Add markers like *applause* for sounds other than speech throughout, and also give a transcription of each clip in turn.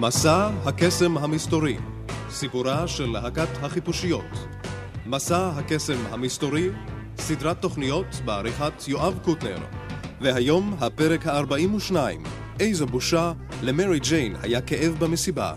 מסע הקסם המסתורי, סיפורה של להקת החיפושיות. מסע הקסם המסתורי, סדרת תוכניות בעריכת יואב קוטנר. והיום הפרק ה-42, איזו בושה, למרי ג'יין היה כאב במסיבה.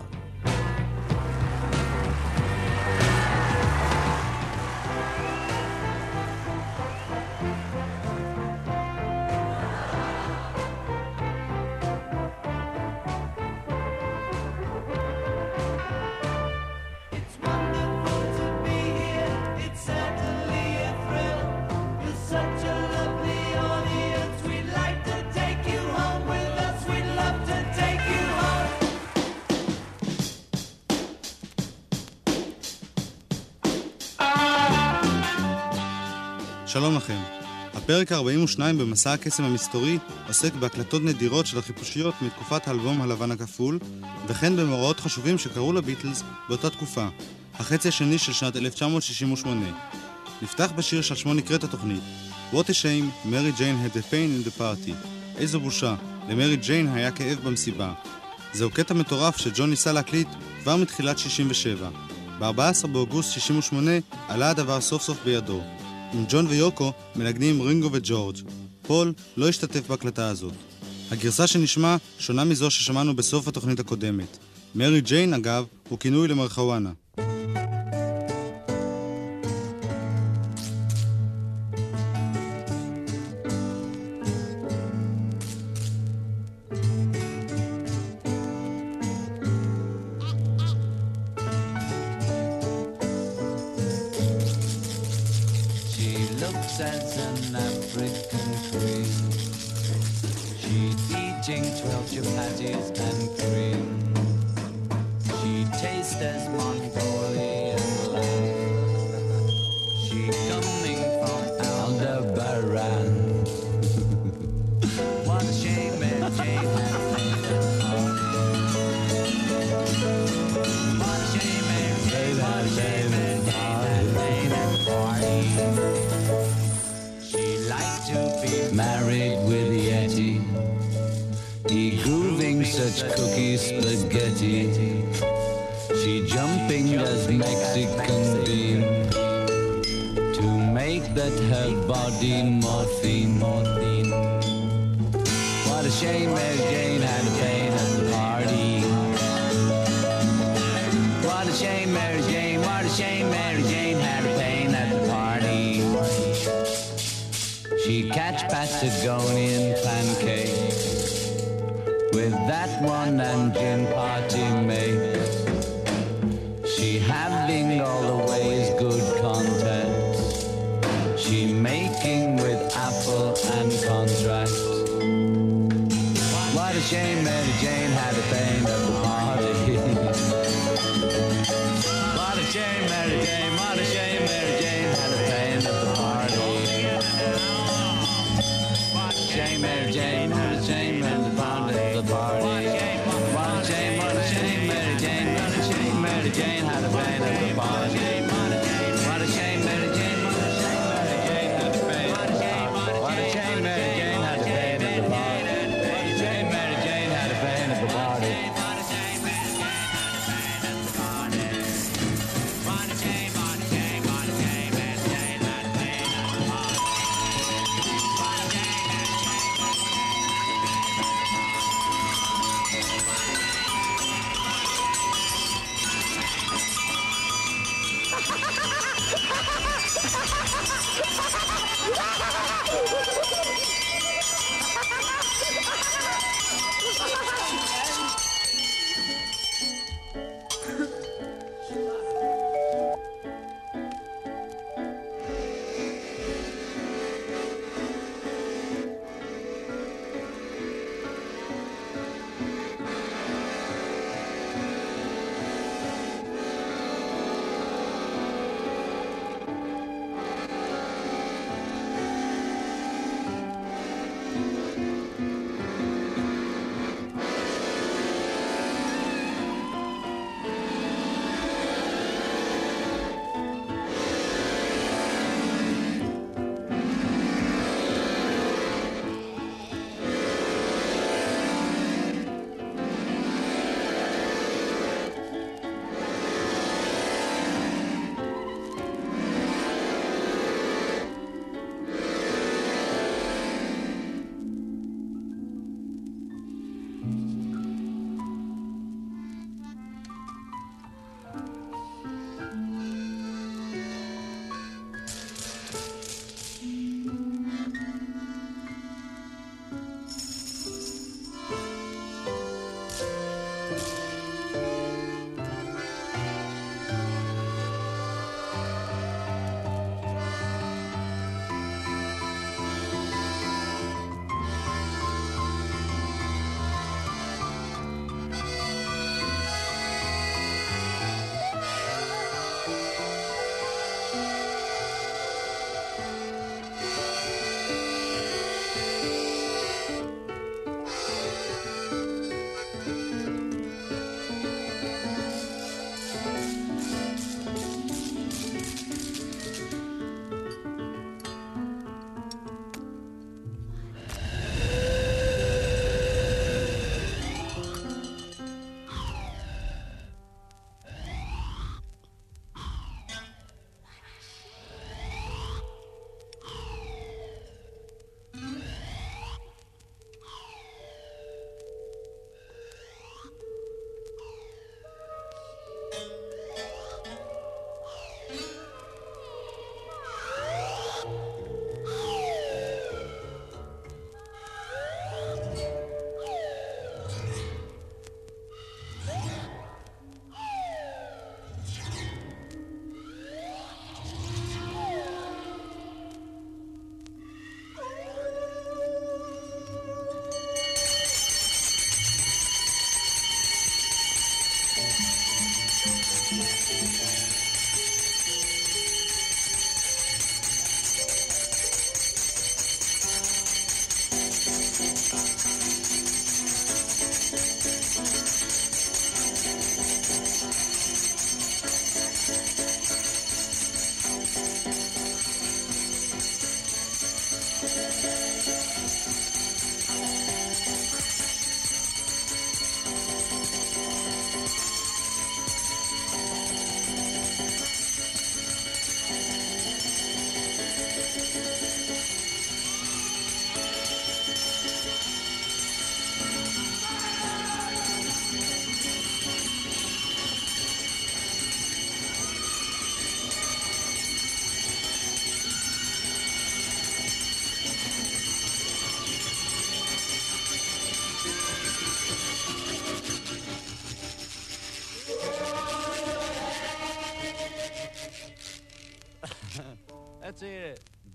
הפרק ה-42 במסע הקסם המסתורי עוסק בהקלטות נדירות של החיפושיות מתקופת האלבום הלבן הכפול, וכן במאורעות חשובים שקרו לביטלס באותה תקופה, החצי השני של שנת 1968. נפתח בשיר שעל שמו נקראת התוכנית What a shame, Mary Jane had a pain in the party. איזו בושה, למרי ג'יין היה כאב במסיבה. זהו קטע מטורף שג'ון ניסה להקליט כבר מתחילת 67. ב-14 באוגוסט 68 עלה הדבר סוף סוף בידו. עם ג'ון ויוקו מנגנים רינגו וג'ורג'. פול לא השתתף בהקלטה הזאת. הגרסה שנשמע שונה מזו ששמענו בסוף התוכנית הקודמת. מרי ג'יין, אגב, הוא כינוי למרחואנה. I you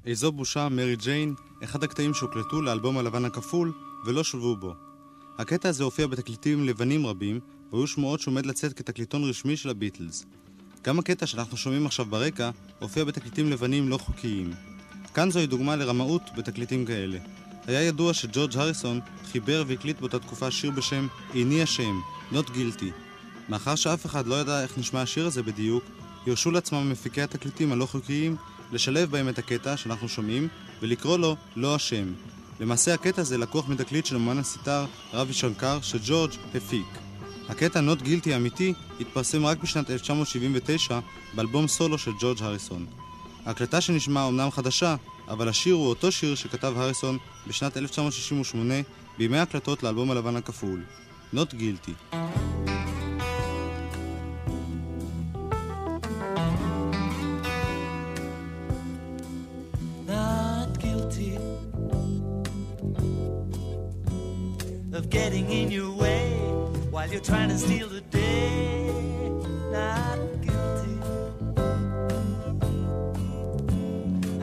איזו בושה, מרי ג'יין, אחד הקטעים שהוקלטו לאלבום הלבן הכפול ולא שולבו בו. הקטע הזה הופיע בתקליטים לבנים רבים, והיו שמועות שעומד לצאת כתקליטון רשמי של הביטלס. גם הקטע שאנחנו שומעים עכשיו ברקע, הופיע בתקליטים לבנים לא חוקיים. כאן זוהי דוגמה לרמאות בתקליטים כאלה. היה ידוע שג'ורג' הריסון חיבר והקליט באותה תקופה שיר בשם "איני אשם", Not Guilty. מאחר שאף אחד לא ידע איך נשמע השיר הזה בדיוק, הרשו לעצמם מפיקי התקליטים הלא חוקיים לשלב בהם את הקטע שאנחנו שומעים ולקרוא לו "לא אשם". למעשה הקטע הזה לקוח מתקליט של אומן הסיטר רבי שנקר שג'ורג' הפיק. הקטע Not Guilty האמיתי התפרסם רק בשנת 1979 באלבום סולו של ג'ורג' הריסון. ההקלטה שנשמעה אומנם חדשה, אבל השיר הוא אותו שיר שכתב הריסון בשנת 1968 בימי הקלטות לאלבום הלבן הכפול. Not Guilty. Getting in your way while you're trying to steal the day. Not guilty.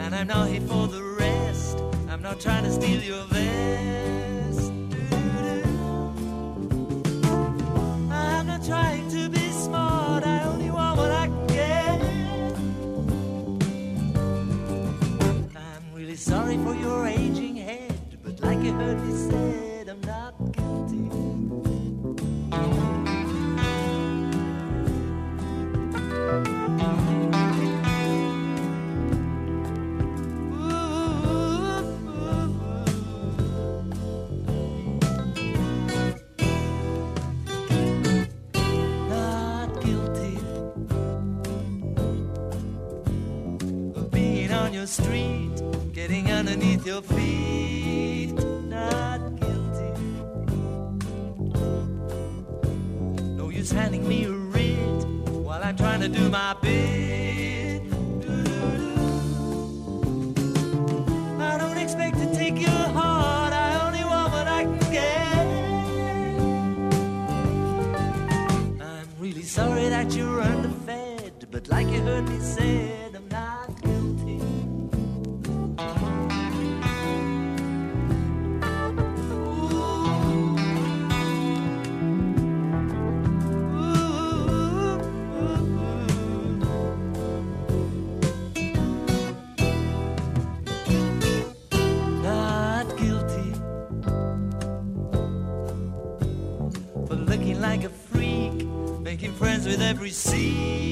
And I'm not here for the rest. I'm not trying to steal your vest. Street, getting underneath your feet. Not guilty. No use handing me a writ while I'm trying to do my bit. I don't expect to take your heart. I only want what I can get. I'm really sorry that you're underfed, but like you heard me said, We see.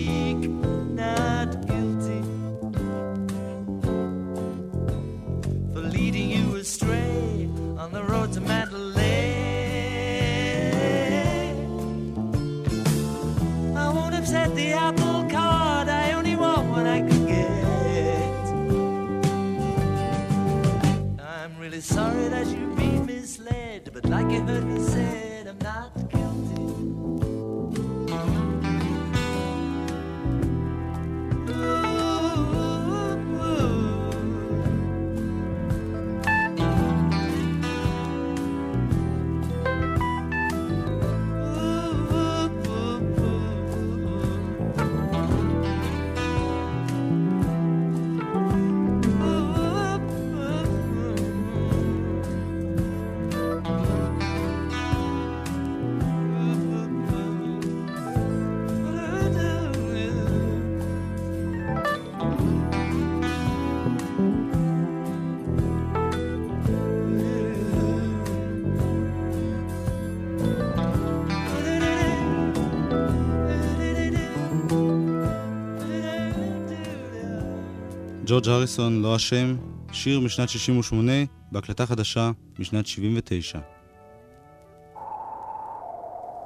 ג'ורג' הריסון, לא אשם, שיר משנת 68, בהקלטה חדשה משנת 79.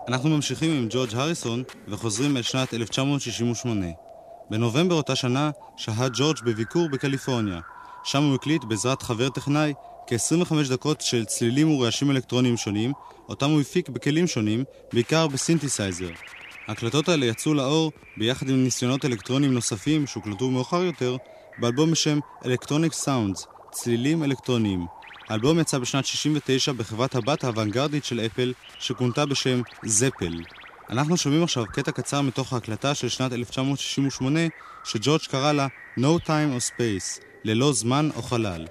אנחנו ממשיכים עם ג'ורג' הריסון וחוזרים אל שנת 1968. בנובמבר אותה שנה שהה ג'ורג' בביקור בקליפורניה. שם הוא הקליט בעזרת חבר טכנאי כ-25 דקות של צלילים ורעשים אלקטרוניים שונים, אותם הוא הפיק בכלים שונים, בעיקר בסינתסייזר. ההקלטות האלה יצאו לאור ביחד עם ניסיונות אלקטרוניים נוספים שהוקלטו מאוחר יותר באלבום בשם Electronic Sounds, צלילים אלקטרוניים. האלבום יצא בשנת 69 בחברת הבת האוונגרדית של אפל, שכונתה בשם זפל. אנחנו שומעים עכשיו קטע קצר מתוך ההקלטה של שנת 1968, שג'ורג' קרא לה No Time or Space, ללא זמן או חלל.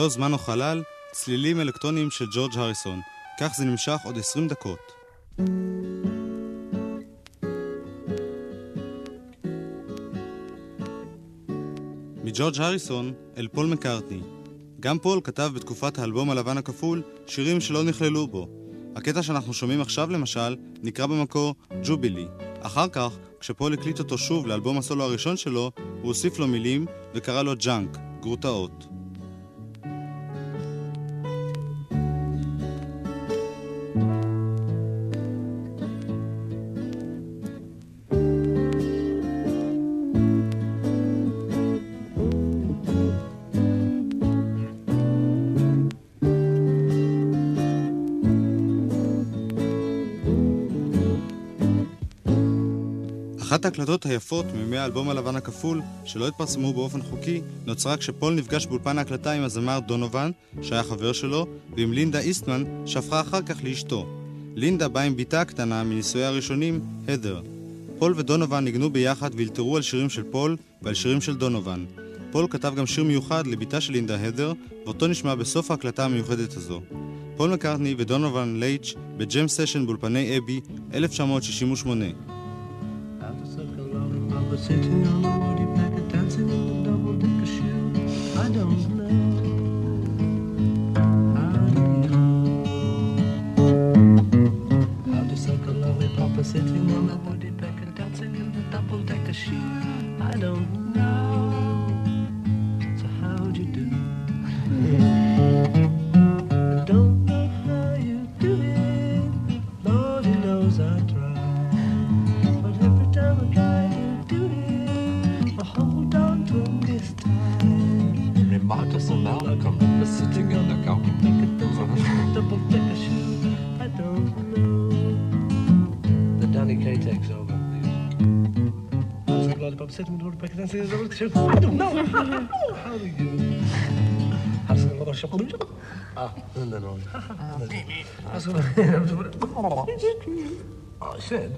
ללא זמן או חלל, צלילים אלקטרוניים של ג'ורג' הריסון. כך זה נמשך עוד 20 דקות. מג'ורג' הריסון אל פול מקארטני. גם פול כתב בתקופת האלבום הלבן הכפול שירים שלא נכללו בו. הקטע שאנחנו שומעים עכשיו למשל נקרא במקור Jubilee. אחר כך, כשפול הקליט אותו שוב לאלבום הסולו הראשון שלו, הוא הוסיף לו מילים וקרא לו ג'אנק, גרוטאות. ההקלטות היפות מימי האלבום הלבן הכפול, שלא התפרסמו באופן חוקי, נוצרה כשפול נפגש באולפן ההקלטה עם הזמר דונובן, שהיה חבר שלו, ועם לינדה איסטמן, שהפכה אחר כך לאשתו. לינדה באה עם בתה הקטנה מנישואיה הראשונים, הת'ר. פול ודונובן ניגנו ביחד ואילתרו על שירים של פול ועל שירים של דונובן. פול כתב גם שיר מיוחד לבתה של לינדה הת'ר, ואותו נשמע בסוף ההקלטה המיוחדת הזו. פול מקארטני ודונובן לייץ' בג'ם סשן באולפני אבי, 1968. Sitting on a woody packet, dancing in a double decker shoe. I don't know. The of the papa sitting on a woody packet, dancing in a double decker shoe. I don't know. Bakın size zor kışık. No. How do you? Hapsın o şaplı. Ah, neden oldu? *laughs* Nasıl? *laughs* I said.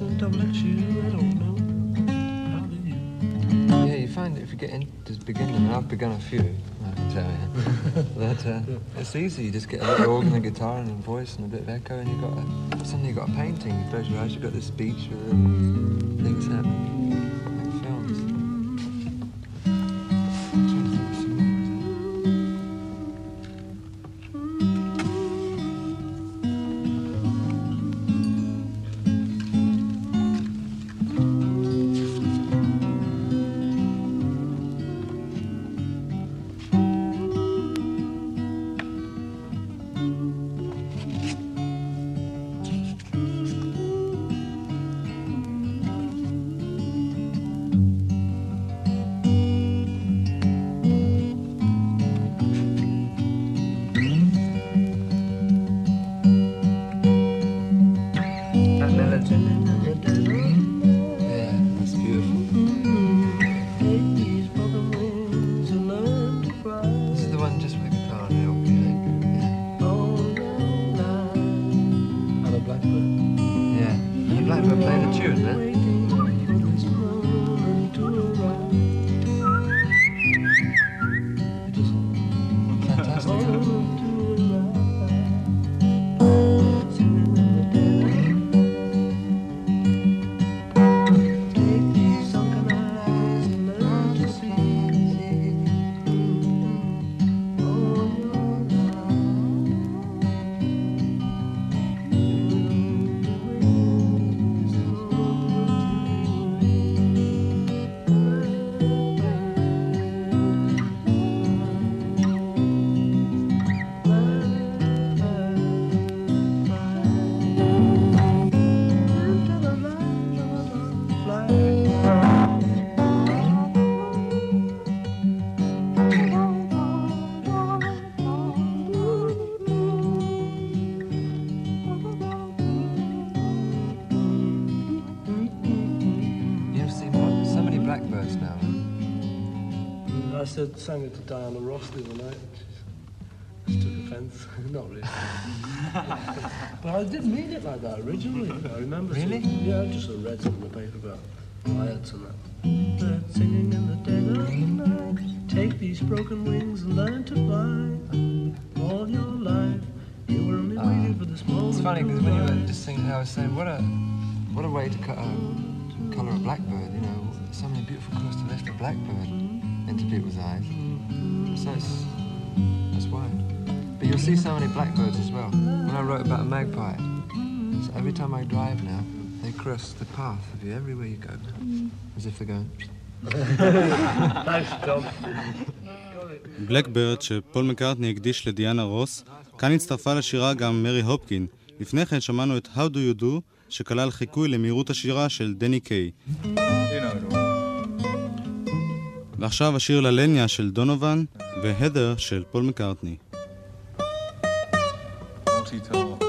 Woody pack of dancing in a double deck shoe. I don't know. How do you? Yeah, you find that if you get into beginning, and I've begun a few, I can tell you, *laughs* that uh, it's easy. You just get a little organ, a guitar, and a voice, and a bit of echo, and you've got a, suddenly you've got a painting. You close your eyes, you've got this speech with uh, things happening, said, sang it to Diana Ross the other night. She, she took offence. Not really. *laughs* but I didn't mean it like that originally. I remember. Really? seeing- yeah, I just sort of read something in the paper about riots and that. Birds singing in the dead of night. Take these broken wings and learn to fly. All your life, you were only waiting for this moment. Ah. It's funny because when you were just singing, I was saying, what a what a way to cut a colour a blackbird. You know, so many beautiful colours to lift a blackbird into people's eyes. So it's that's why. But you'll see so many blackbirds as well. When I wrote about a magpie, so every time I drive now, they cross the path of you everywhere you go, as if they're going. בלקברד שפול מקארטני הקדיש לדיאנה רוס, כאן הצטרפה לשירה גם מרי הופקין. לפני כן שמענו את How Do You Do, שכלל חיקוי למהירות השירה של דני קיי. ועכשיו השיר ללניה של דונובן, והדר של פול מקארטני. you go.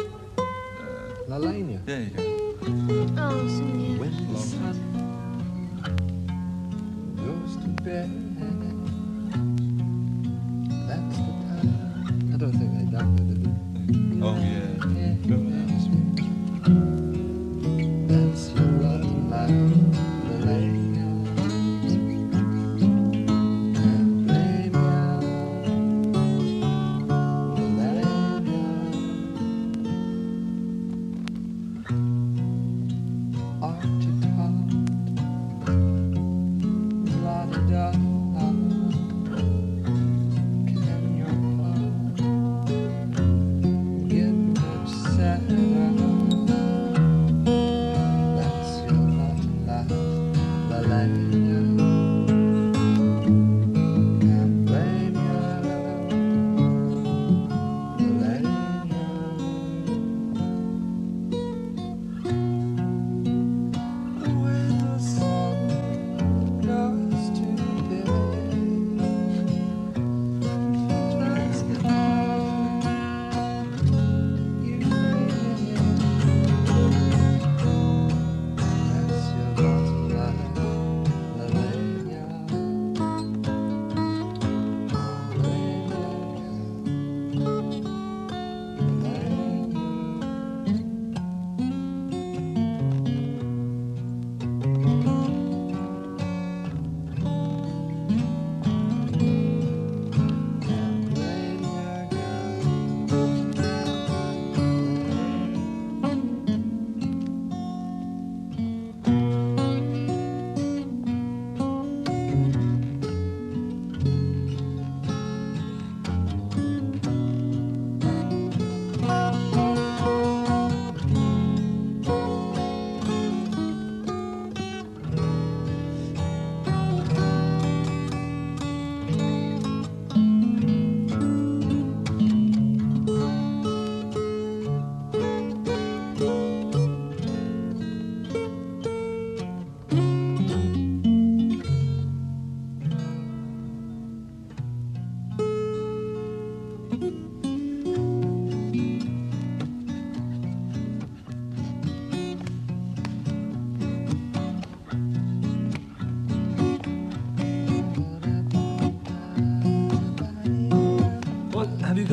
Oh, sing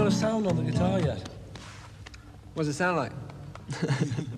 got a sound on the guitar yet? What does it sound like? *laughs*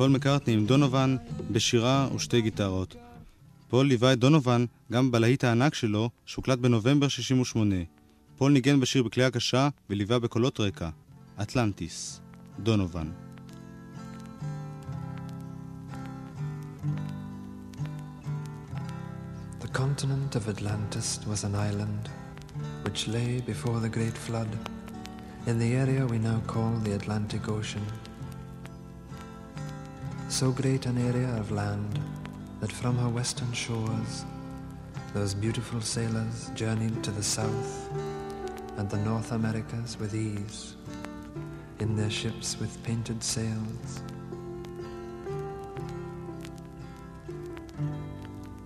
פול מקארטני עם דונובן בשירה ושתי גיטרות. פול ליווה את דונובן גם בלהיט הענק שלו, שהוקלט בנובמבר 68. פול ניגן בשיר בכלי הקשה וליווה בקולות רקע. אטלנטיס. דונובן. The continent of Atlantis was an island which lay before the great flood in the area we now call the Atlantic Ocean. So great an area of land that from her western shores those beautiful sailors journeyed to the south and the North Americas with ease in their ships with painted sails.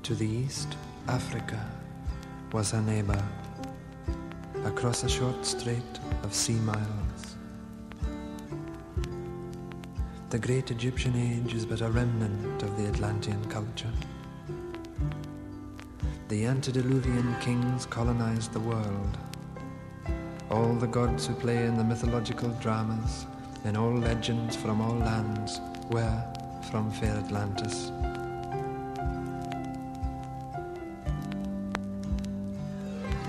To the east, Africa was her neighbor, across a short strait of sea miles. The great Egyptian age is but a remnant of the Atlantean culture. The antediluvian kings colonized the world. All the gods who play in the mythological dramas, in all legends from all lands, were from fair Atlantis.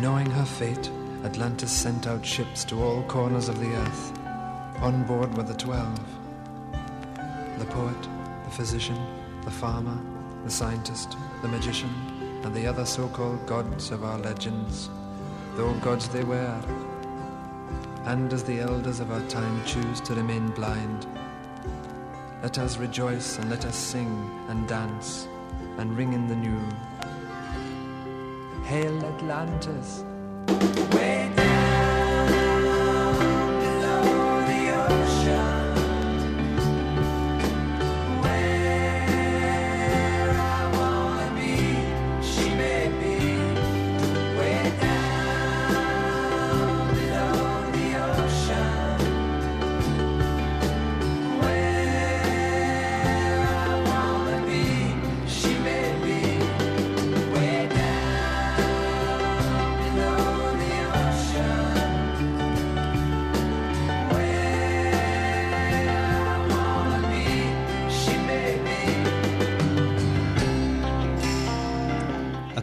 Knowing her fate, Atlantis sent out ships to all corners of the earth. On board were the twelve the poet, the physician, the farmer, the scientist, the magician, and the other so called gods of our legends, though gods they were. And as the elders of our time choose to remain blind, let us rejoice and let us sing and dance and ring in the new. Hail Atlantis! Way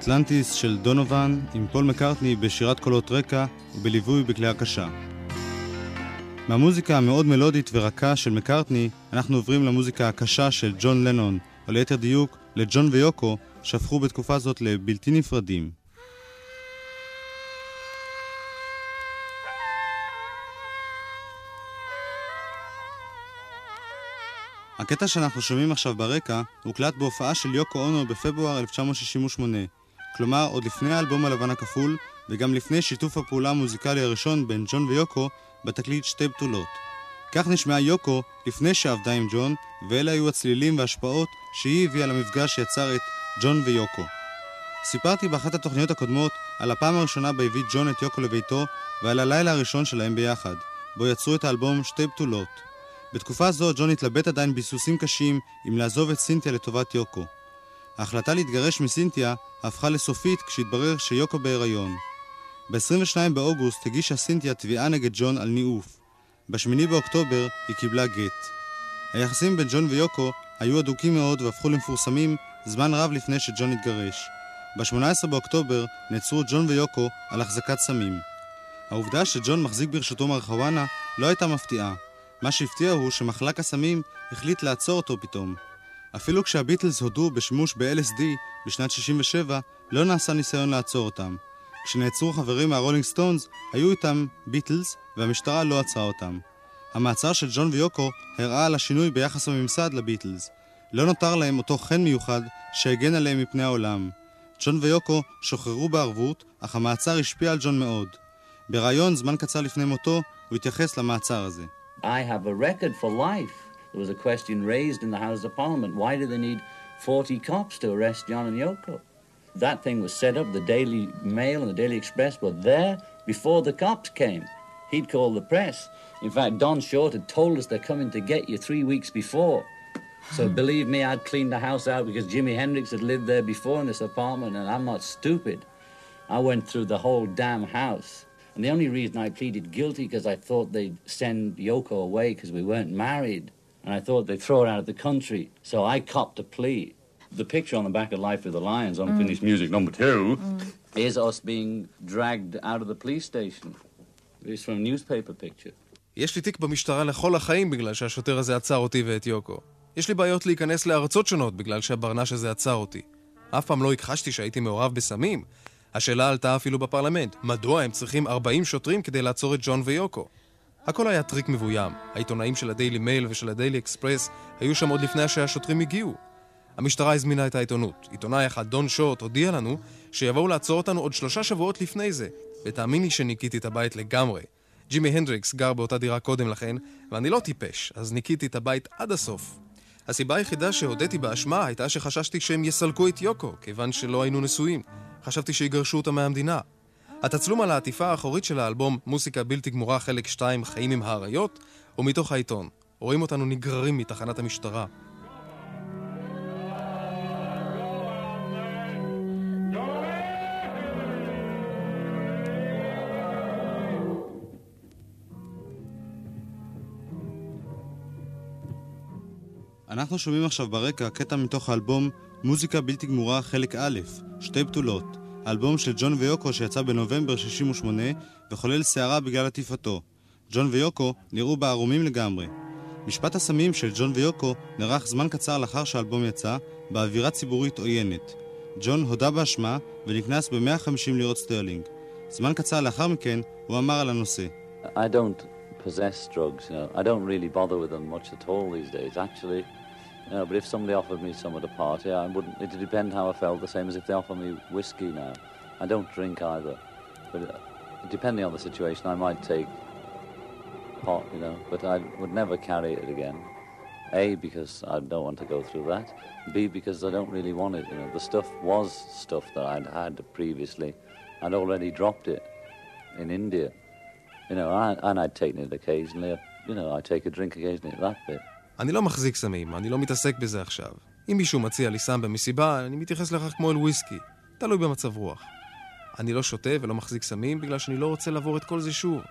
אטלנטיס של דונובן עם פול מקארטני בשירת קולות רקע ובליווי בכלי הקשה. מהמוזיקה המאוד מלודית ורכה של מקארטני, אנחנו עוברים למוזיקה הקשה של ג'ון לנון, או ליתר דיוק, לג'ון ויוקו, שהפכו בתקופה זאת לבלתי נפרדים. הקטע שאנחנו שומעים עכשיו ברקע הוקלט בהופעה של יוקו אונו בפברואר 1968, כלומר עוד לפני האלבום הלבן הכפול וגם לפני שיתוף הפעולה המוזיקלי הראשון בין ג'ון ויוקו בתקליט שתי בתולות. כך נשמעה יוקו לפני שעבדה עם ג'ון, ואלה היו הצלילים וההשפעות שהיא הביאה למפגש שיצר את ג'ון ויוקו. סיפרתי באחת התוכניות הקודמות על הפעם הראשונה בה הביא ג'ון את יוקו לביתו ועל הלילה הראשון שלהם ביחד, בו יצרו את האלבום שתי בתולות. בתקופה זו ג'ון התלבט עדיין ביסוסים קשים אם לעזוב את סינתיה לטובת יוקו. ההחלטה להתגרש מסינתיה הפכה לסופית כשהתברר שיוקו בהיריון. ב-22 באוגוסט הגישה סינתיה תביעה נגד ג'ון על ניאוף. ב-8 באוקטובר היא קיבלה גט. היחסים בין ג'ון ויוקו היו הדוקים מאוד והפכו למפורסמים זמן רב לפני שג'ון התגרש. ב-18 באוקטובר נעצרו ג'ון ויוקו על החזקת סמים. העובדה שג'ון מחזיק ברשותו מרחואנה לא הייתה מפתיעה. מה שהפתיע הוא שמחלק הסמים החליט לעצור אותו פתאום. אפילו כשהביטלס הודו בשימוש ב-LSD בשנת 67, לא נעשה ניסיון לעצור אותם. כשנעצרו חברים מהרולינג סטונס, היו איתם ביטלס, והמשטרה לא עצרה אותם. המעצר של ג'ון ויוקו הראה על השינוי ביחס הממסד לביטלס. לא נותר להם אותו חן מיוחד שהגן עליהם מפני העולם. ג'ון ויוקו שוחררו בערבות, אך המעצר השפיע על ג'ון מאוד. בריאיון זמן קצר לפני מותו, הוא התייחס למעצר הזה. I have a record for life. There was a question raised in the House of Parliament. Why do they need 40 cops to arrest John and Yoko? That thing was set up. The Daily Mail and the Daily Express were there before the cops came. He'd called the press. In fact, Don Short had told us they're coming to get you three weeks before. So hmm. believe me, I'd cleaned the house out because Jimi Hendrix had lived there before in this apartment, and I'm not stupid. I went through the whole damn house. And the only reason I pleaded guilty because I thought they'd send Yoko away because we weren't married. And I thought they'd throw her out of the country. So I copped a plea. The picture on the back of Life with the Lions, unfinished music number two, is us being dragged out of the police station. It's from a newspaper picture. יש לי תיק במשטרה לכל החיים בגלל שהשוטר הזה עצר אותי ואת יוקו. יש לי בעיות להיכנס לארצות שונות בגלל שהברנש הזה עצר אותי. אף פעם לא הכחשתי שהייתי מעורב בסמים. השאלה עלתה אפילו בפרלמנט, מדוע הם צריכים 40 שוטרים כדי לעצור את ג'ון ויוקו? הכל היה טריק מבוים. העיתונאים של הדיילי מייל ושל הדיילי אקספרס היו שם עוד לפני שהשוטרים הגיעו. המשטרה הזמינה את העיתונות. עיתונאי אחד, דון שורט, הודיע לנו שיבואו לעצור אותנו עוד שלושה שבועות לפני זה. ותאמין לי שניקיתי את הבית לגמרי. ג'ימי הנדריקס גר באותה דירה קודם לכן, ואני לא טיפש, אז ניקיתי את הבית עד הסוף. הסיבה היחידה שהודיתי באשמה הייתה שחששתי שהם יסלקו את יוקו, כיוון שלא היינו נשואים. חשבתי שיגרשו אותה מהמדינה. התצלום על העטיפה האחורית של האלבום מוסיקה בלתי גמורה חלק 2 חיים עם האריות הוא מתוך העיתון. רואים אותנו נגררים מתחנת המשטרה. אנחנו שומעים עכשיו ברקע קטע מתוך האלבום מוזיקה בלתי גמורה חלק א', שתי בתולות, האלבום של ג'ון ויוקו שיצא בנובמבר 68 וחולל סערה בגלל עטיפתו. ג'ון ויוקו נראו בה ערומים לגמרי. משפט הסמים של ג'ון ויוקו נערך זמן קצר לאחר שהאלבום יצא, באווירה ציבורית עוינת. ג'ון הודה באשמה ונקנס ב-150 לירות סטרלינג. זמן קצר לאחר מכן הוא אמר על הנושא. I don't possess drugs, you know. I don't really bother with them much at all these days, actually. But if somebody offered me some at a party, I wouldn't. It'd depend how I felt. The same as if they offer me whiskey now. I don't drink either, but uh, depending on the situation, I might take pot, you know. But I would never carry it again. A because I don't want to go through that. B because I don't really want it. You know, the stuff was stuff that I'd had previously. I'd already dropped it in India. You know, I, and I'd taken it occasionally. You know, I take a drink occasionally. That bit. אני לא מחזיק סמים, אני לא מתעסק בזה עכשיו. אם מישהו מציע לי סם במסיבה, אני מתייחס לכך כמו אל וויסקי. תלוי במצב רוח. אני לא שותה ולא מחזיק סמים בגלל שאני לא רוצה לעבור את כל זה שוב,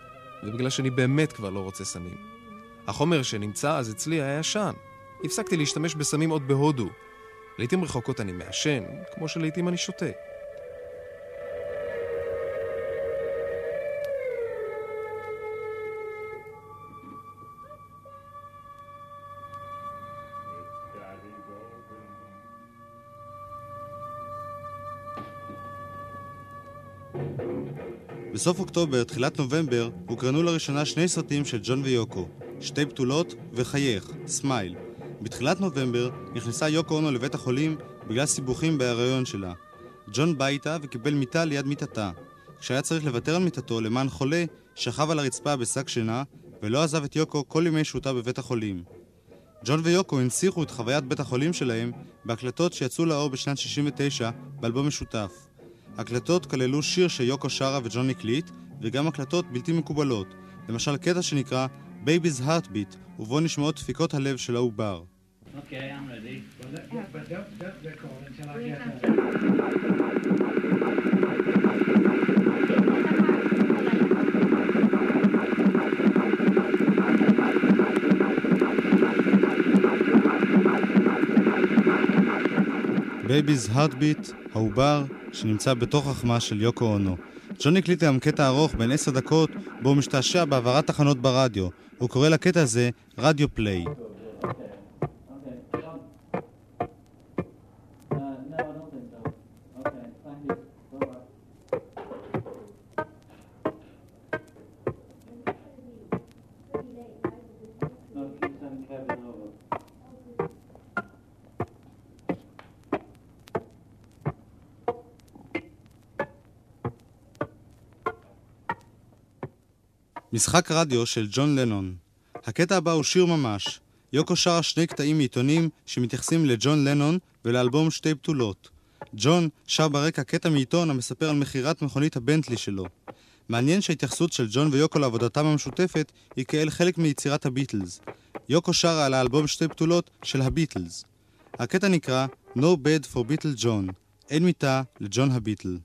ובגלל שאני באמת כבר לא רוצה סמים. החומר שנמצא אז אצלי היה ישן. הפסקתי להשתמש בסמים עוד בהודו. לעתים רחוקות אני מעשן, כמו שלעתים אני שותה. בסוף אוקטובר, תחילת נובמבר, הוקרנו לראשונה שני סרטים של ג'ון ויוקו, שתי בתולות וחייך, Smile. בתחילת נובמבר נכנסה יוקו אונו לבית החולים בגלל סיבוכים בהיריון שלה. ג'ון בא איתה וקיבל מיטה ליד מיטתה. כשהיה צריך לוותר על מיטתו למען חולה, שכב על הרצפה בשק שינה, ולא עזב את יוקו כל ימי שהותה בבית החולים. ג'ון ויוקו הנציחו את חוויית בית החולים שלהם בהקלטות שיצאו לאור בשנת 69 באלבום משותף. הקלטות כללו שיר שיוקו שרה וג'ון הקליט, וגם הקלטות בלתי מקובלות, למשל קטע שנקרא Baby's Heartbeat, ובו נשמעות דפיקות הלב של העובר. Okay, I'm ready. Well, let, yeah. but don't, don't record until I get her. Baby's Heartbeat, העובר, שנמצא בתוך החמה של יוקו אונו. ג'ון הקליט גם קטע ארוך בן עשר דקות, בו הוא משתעשע בהעברת תחנות ברדיו. הוא קורא לקטע הזה רדיו פליי. משחק רדיו של ג'ון לנון. הקטע הבא הוא שיר ממש. יוקו שרה שני קטעים מעיתונים שמתייחסים לג'ון לנון ולאלבום שתי בתולות. ג'ון שר ברקע קטע מעיתון המספר על מכירת מכונית הבנטלי שלו. מעניין שההתייחסות של ג'ון ויוקו לעבודתם המשותפת היא כאל חלק מיצירת הביטלס. יוקו שרה על האלבום שתי בתולות של הביטלס. הקטע נקרא No Bed for Beatle John, אין מיטה לג'ון הביטל.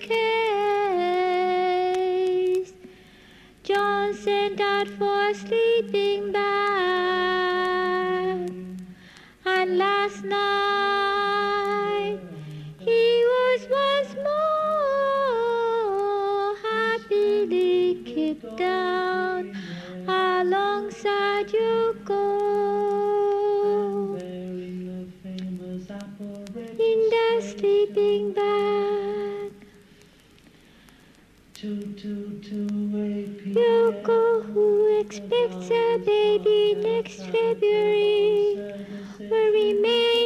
case. Johnson died for sleeping bag. Expects a baby next February, remain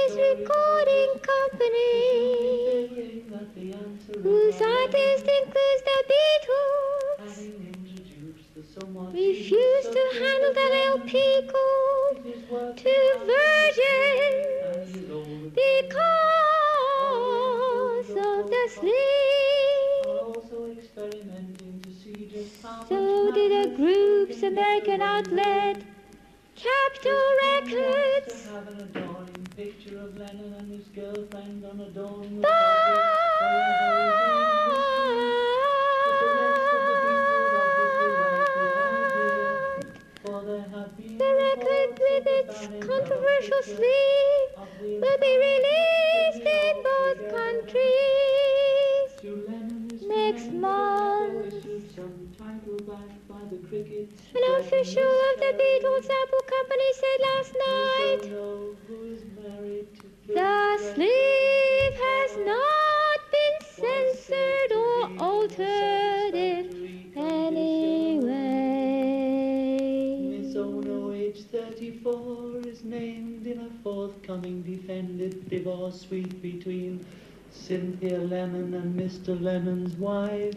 biggest recording company, whose artist includes the Beatles, refused to handle that LP called two versions because of the sleep. So did the group's American outlet, The record with its controversial sleeve will be released in both countries next month. An official of the Beatles Apple Company said last night forthcoming defended divorce suite between Cynthia Lennon and Mr. Lennon's wife.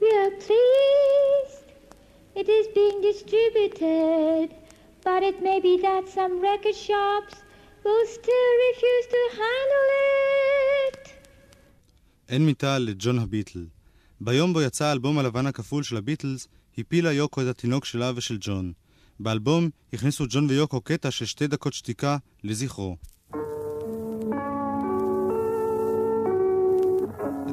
We are pleased. It is being distributed, but it may be that some record shops will still refuse to handle it. אין מיטה לג'ון הביטל. ביום בו יצא האלבום הלבן הכפול של הביטלס, הפילה יוקו את התינוק שלה ושל ג'ון. באלבום הכניסו ג'ון ויוקו קטע של שתי דקות שתיקה לזכרו.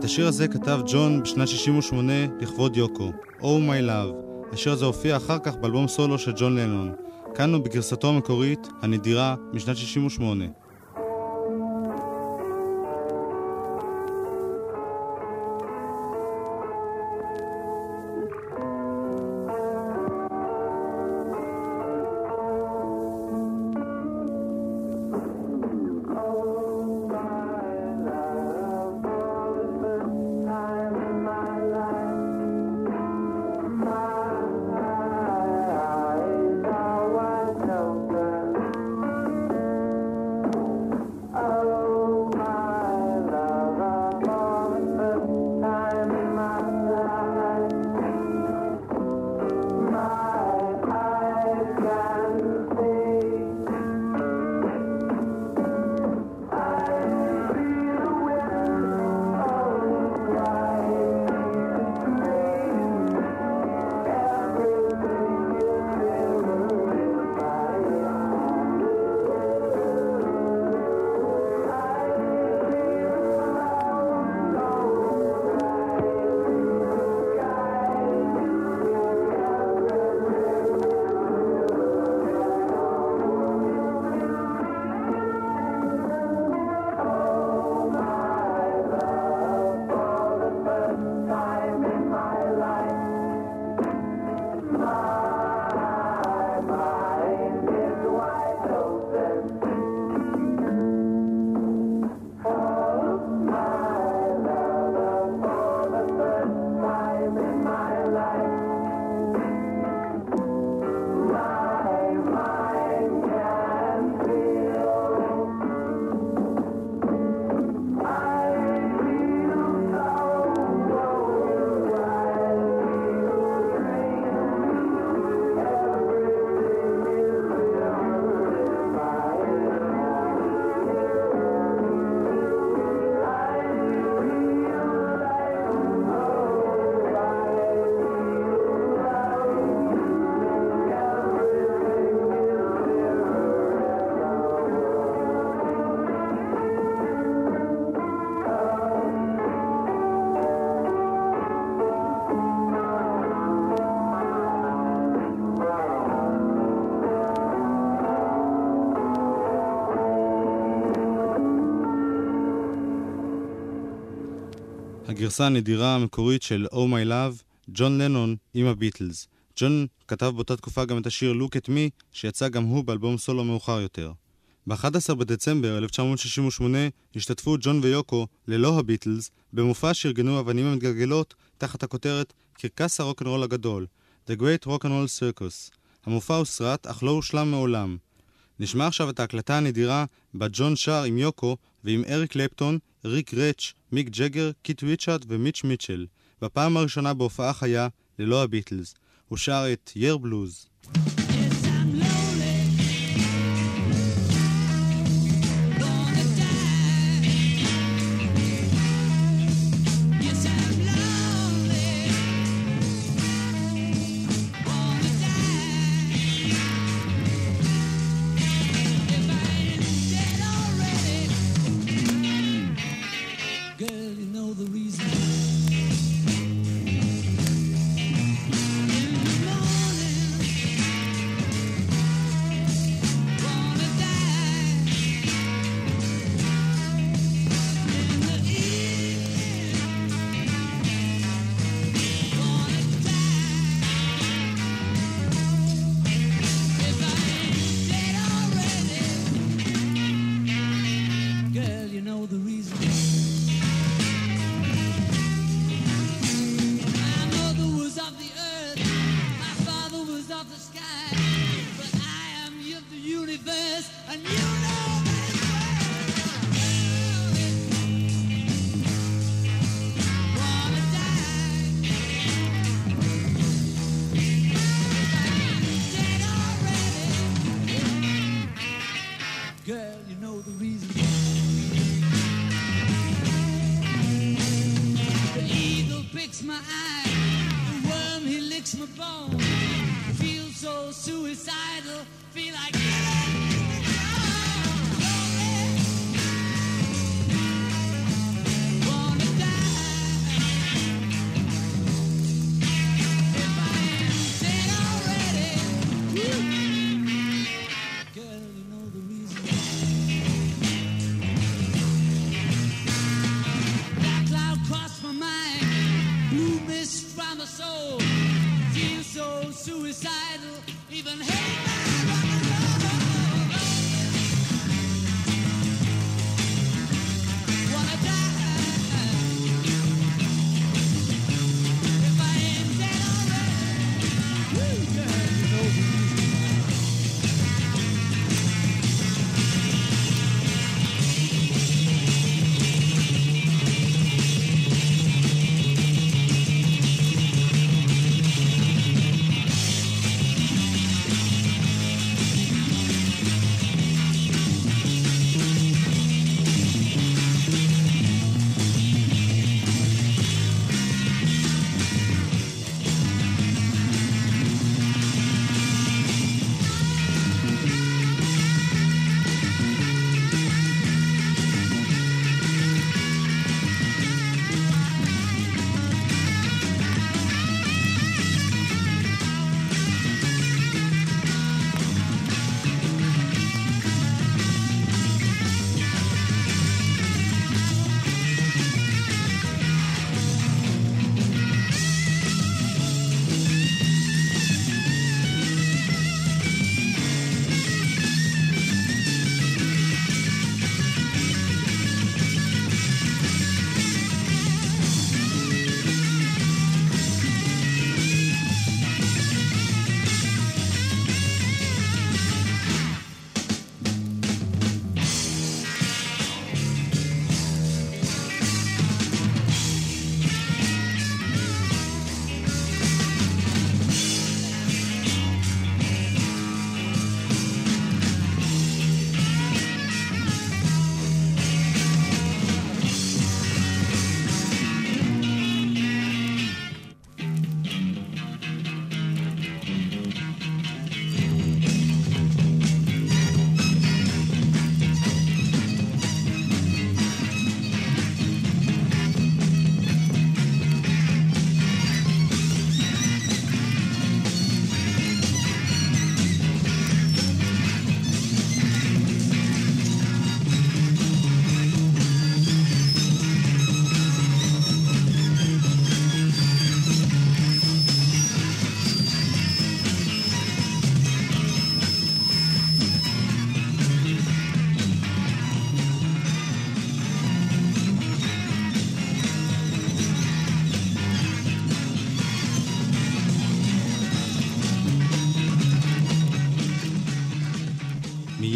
את השיר הזה כתב ג'ון בשנת 68 לכבוד יוקו, Oh My Love. השיר הזה הופיע אחר כך באלבום סולו של ג'ון לנון. כאן הוא בגרסתו המקורית, הנדירה, משנת 68. הגרסה הנדירה המקורית של Oh My Love, ג'ון לנון עם הביטלס. ג'ון כתב באותה תקופה גם את השיר Look at Me, שיצא גם הוא באלבום סולו מאוחר יותר. ב-11 בדצמבר 1968 השתתפו ג'ון ויוקו, ללא הביטלס, במופע שארגנו אבנים המתגלגלות תחת הכותרת קרקס הרוקנרול הגדול, The Great Rock'n'Roll Circus. המופע הוסרט, אך לא הושלם מעולם. נשמע עכשיו את ההקלטה הנדירה בה ג'ון שר עם יוקו ועם אריק קלפטון, ריק רץ', מיק ג'גר, קיט ריצ'ארד ומיץ' מיטשל, בפעם הראשונה בהופעה חיה ללא הביטלס. הוא שר את "Yer Blues".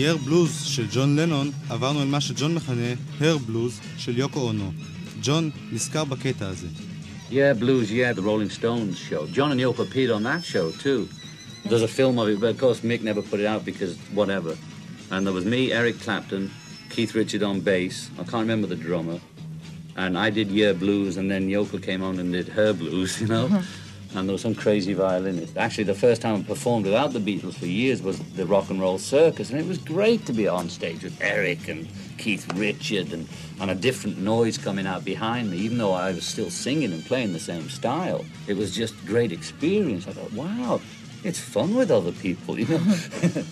מ-Year Blues של ג'ון לנון עברנו אל מה שג'ון מכנה הר בלוז של יוקו אונו. ג'ון נזכר בקטע הזה. Yeah, Blues, yeah, the Rolling Stones show. John and Yoko appeared on that show too. There's a film of it, but of course Mick never put it out because whatever. And there was me, Eric Clapton, Keith Richard on bass. I can't remember the drummer. And I did Yeah Blues, and then Yoko came on and did her blues, you know. and there was some crazy violinist. Actually, the first time I performed without the Beatles for years was the Rock and Roll Circus, and it was great to be on stage with Eric and Keith Richard and, and a different noise coming out behind me, even though I was still singing and playing the same style. It was just great experience. I thought, wow, it's fun with other people, you know. *laughs*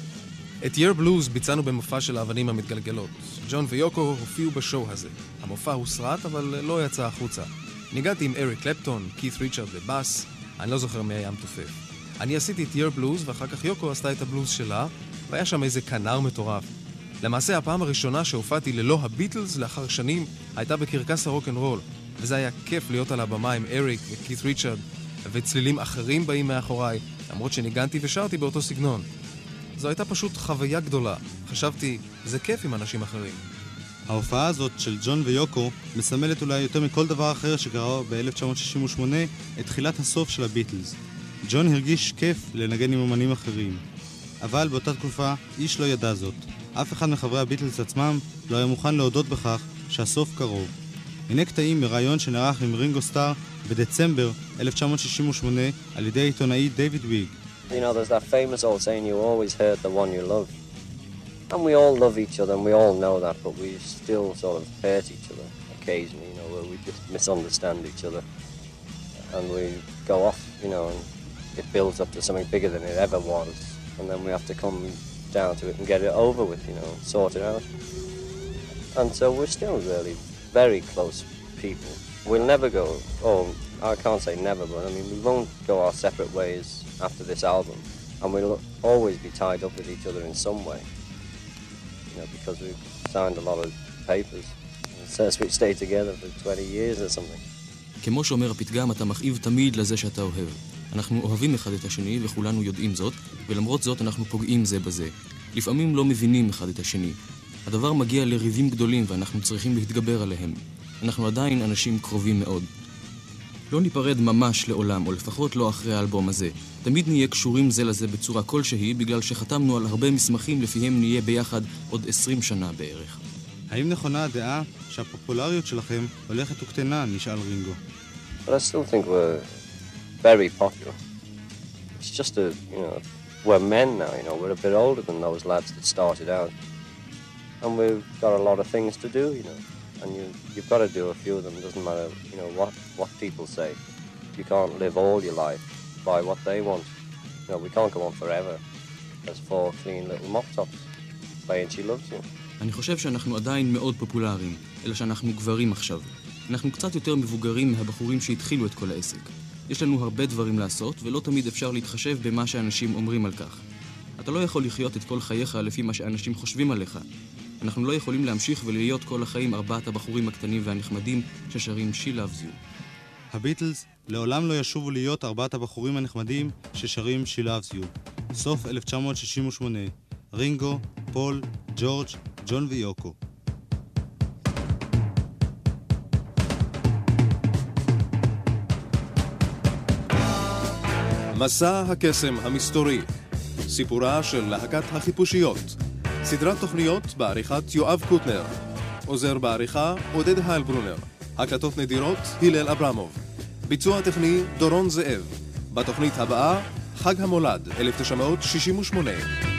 את Year Blues ביצענו במופע של האבנים המתגלגלות. ג'ון ויוקו הופיעו בשואו הזה. המופע הוסרט, אבל לא יצא החוצה. ניגעתי עם אריק קלפטון, כית ריצ'רד בבאס, אני לא זוכר מי היה מתופף. אני עשיתי את Year Blues, ואחר כך יוקו עשתה את הבלוז שלה, והיה שם איזה כנר מטורף. למעשה, הפעם הראשונה שהופעתי ללא הביטלס לאחר שנים, הייתה בקרקס הרוקנרול, וזה היה כיף להיות על הבמה עם אריק וכית ריצ'רד, וצלילים אחרים באים מאחוריי, למרות שניגנתי ושרתי באותו סגנון. זו הייתה פשוט חוויה גדולה. חשבתי, זה כיף עם אנשים אחרים. ההופעה הזאת של ג'ון ויוקו מסמלת אולי יותר מכל דבר אחר שקרה ב-1968 את תחילת הסוף של הביטלס. ג'ון הרגיש כיף לנגן עם אמנים אחרים. אבל באותה תקופה איש לא ידע זאת. אף אחד מחברי הביטלס עצמם לא היה מוכן להודות בכך שהסוף קרוב. הנה קטעים מראיון שנערך עם רינגו סטאר בדצמבר 1968 על ידי העיתונאי דיוויד ויג. You know, there's that famous old saying, you always hurt the one you love. And we all love each other, and we all know that, but we still sort of hurt each other occasionally, you know, where we just misunderstand each other. And we go off, you know, and it builds up to something bigger than it ever was. And then we have to come down to it and get it over with, you know, sort it out. And so we're still really very close people. We'll never go, oh, I can't say never, but I mean, we won't go our separate ways after this album. And we'll always be tied up with each other in some way. You know, because we've signed a lot of papers. Says we stay together for 20 years or something. כמו שאומר הפתגם, אתה מכאיב תמיד לזה שאתה אוהב. אנחנו אוהבים אחד את השני, וכולנו יודעים זאת, ולמרות זאת אנחנו פוגעים זה בזה. לפעמים לא מבינים אחד את השני. הדבר מגיע לריבים גדולים ואנחנו צריכים להתגבר עליהם. אנחנו עדיין אנשים קרובים מאוד. לא ניפרד ממש לעולם, או לפחות לא אחרי האלבום הזה. תמיד נהיה קשורים זה לזה בצורה כלשהי, בגלל שחתמנו על הרבה מסמכים לפיהם נהיה ביחד עוד 20 שנה בערך. האם נכונה הדעה שהפופולריות שלכם הולכת וקטנה? נשאל רינגו. But I still think we're very popular. It's just a, you know, we're men now, you know, we're a bit older than those lads that started out. And we've got a lot of things to do, you know. And you, you've got to do a few of them. It doesn't matter, you know, what, what people say. You can't live all your life by what they want. You know, we can't go on forever as four clean little mop tops playing She Loves You. אני חושב שאנחנו עדיין מאוד פופולריים, אלא שאנחנו גברים עכשיו. אנחנו קצת יותר מבוגרים מהבחורים שהתחילו את כל העסק. יש לנו הרבה דברים לעשות, ולא תמיד אפשר להתחשב במה שאנשים אומרים על כך. אתה לא יכול לחיות את כל חייך לפי מה שאנשים חושבים עליך. אנחנו לא יכולים להמשיך ולהיות כל החיים ארבעת הבחורים הקטנים והנחמדים ששרים She Loves You. הביטלס לעולם לא ישובו להיות ארבעת הבחורים הנחמדים ששרים She Loves You. סוף 1968. רינגו, פול, ג'ורג', ג'ון ויוקו. מסע הקסם המסתורי, סיפורה של להקת החיפושיות, סדרת תוכניות בעריכת יואב קוטנר, עוזר בעריכה עודד היילברונר, הקלטות נדירות הלל אברמוב, ביצוע טכני דורון זאב, בתוכנית הבאה חג המולד 1968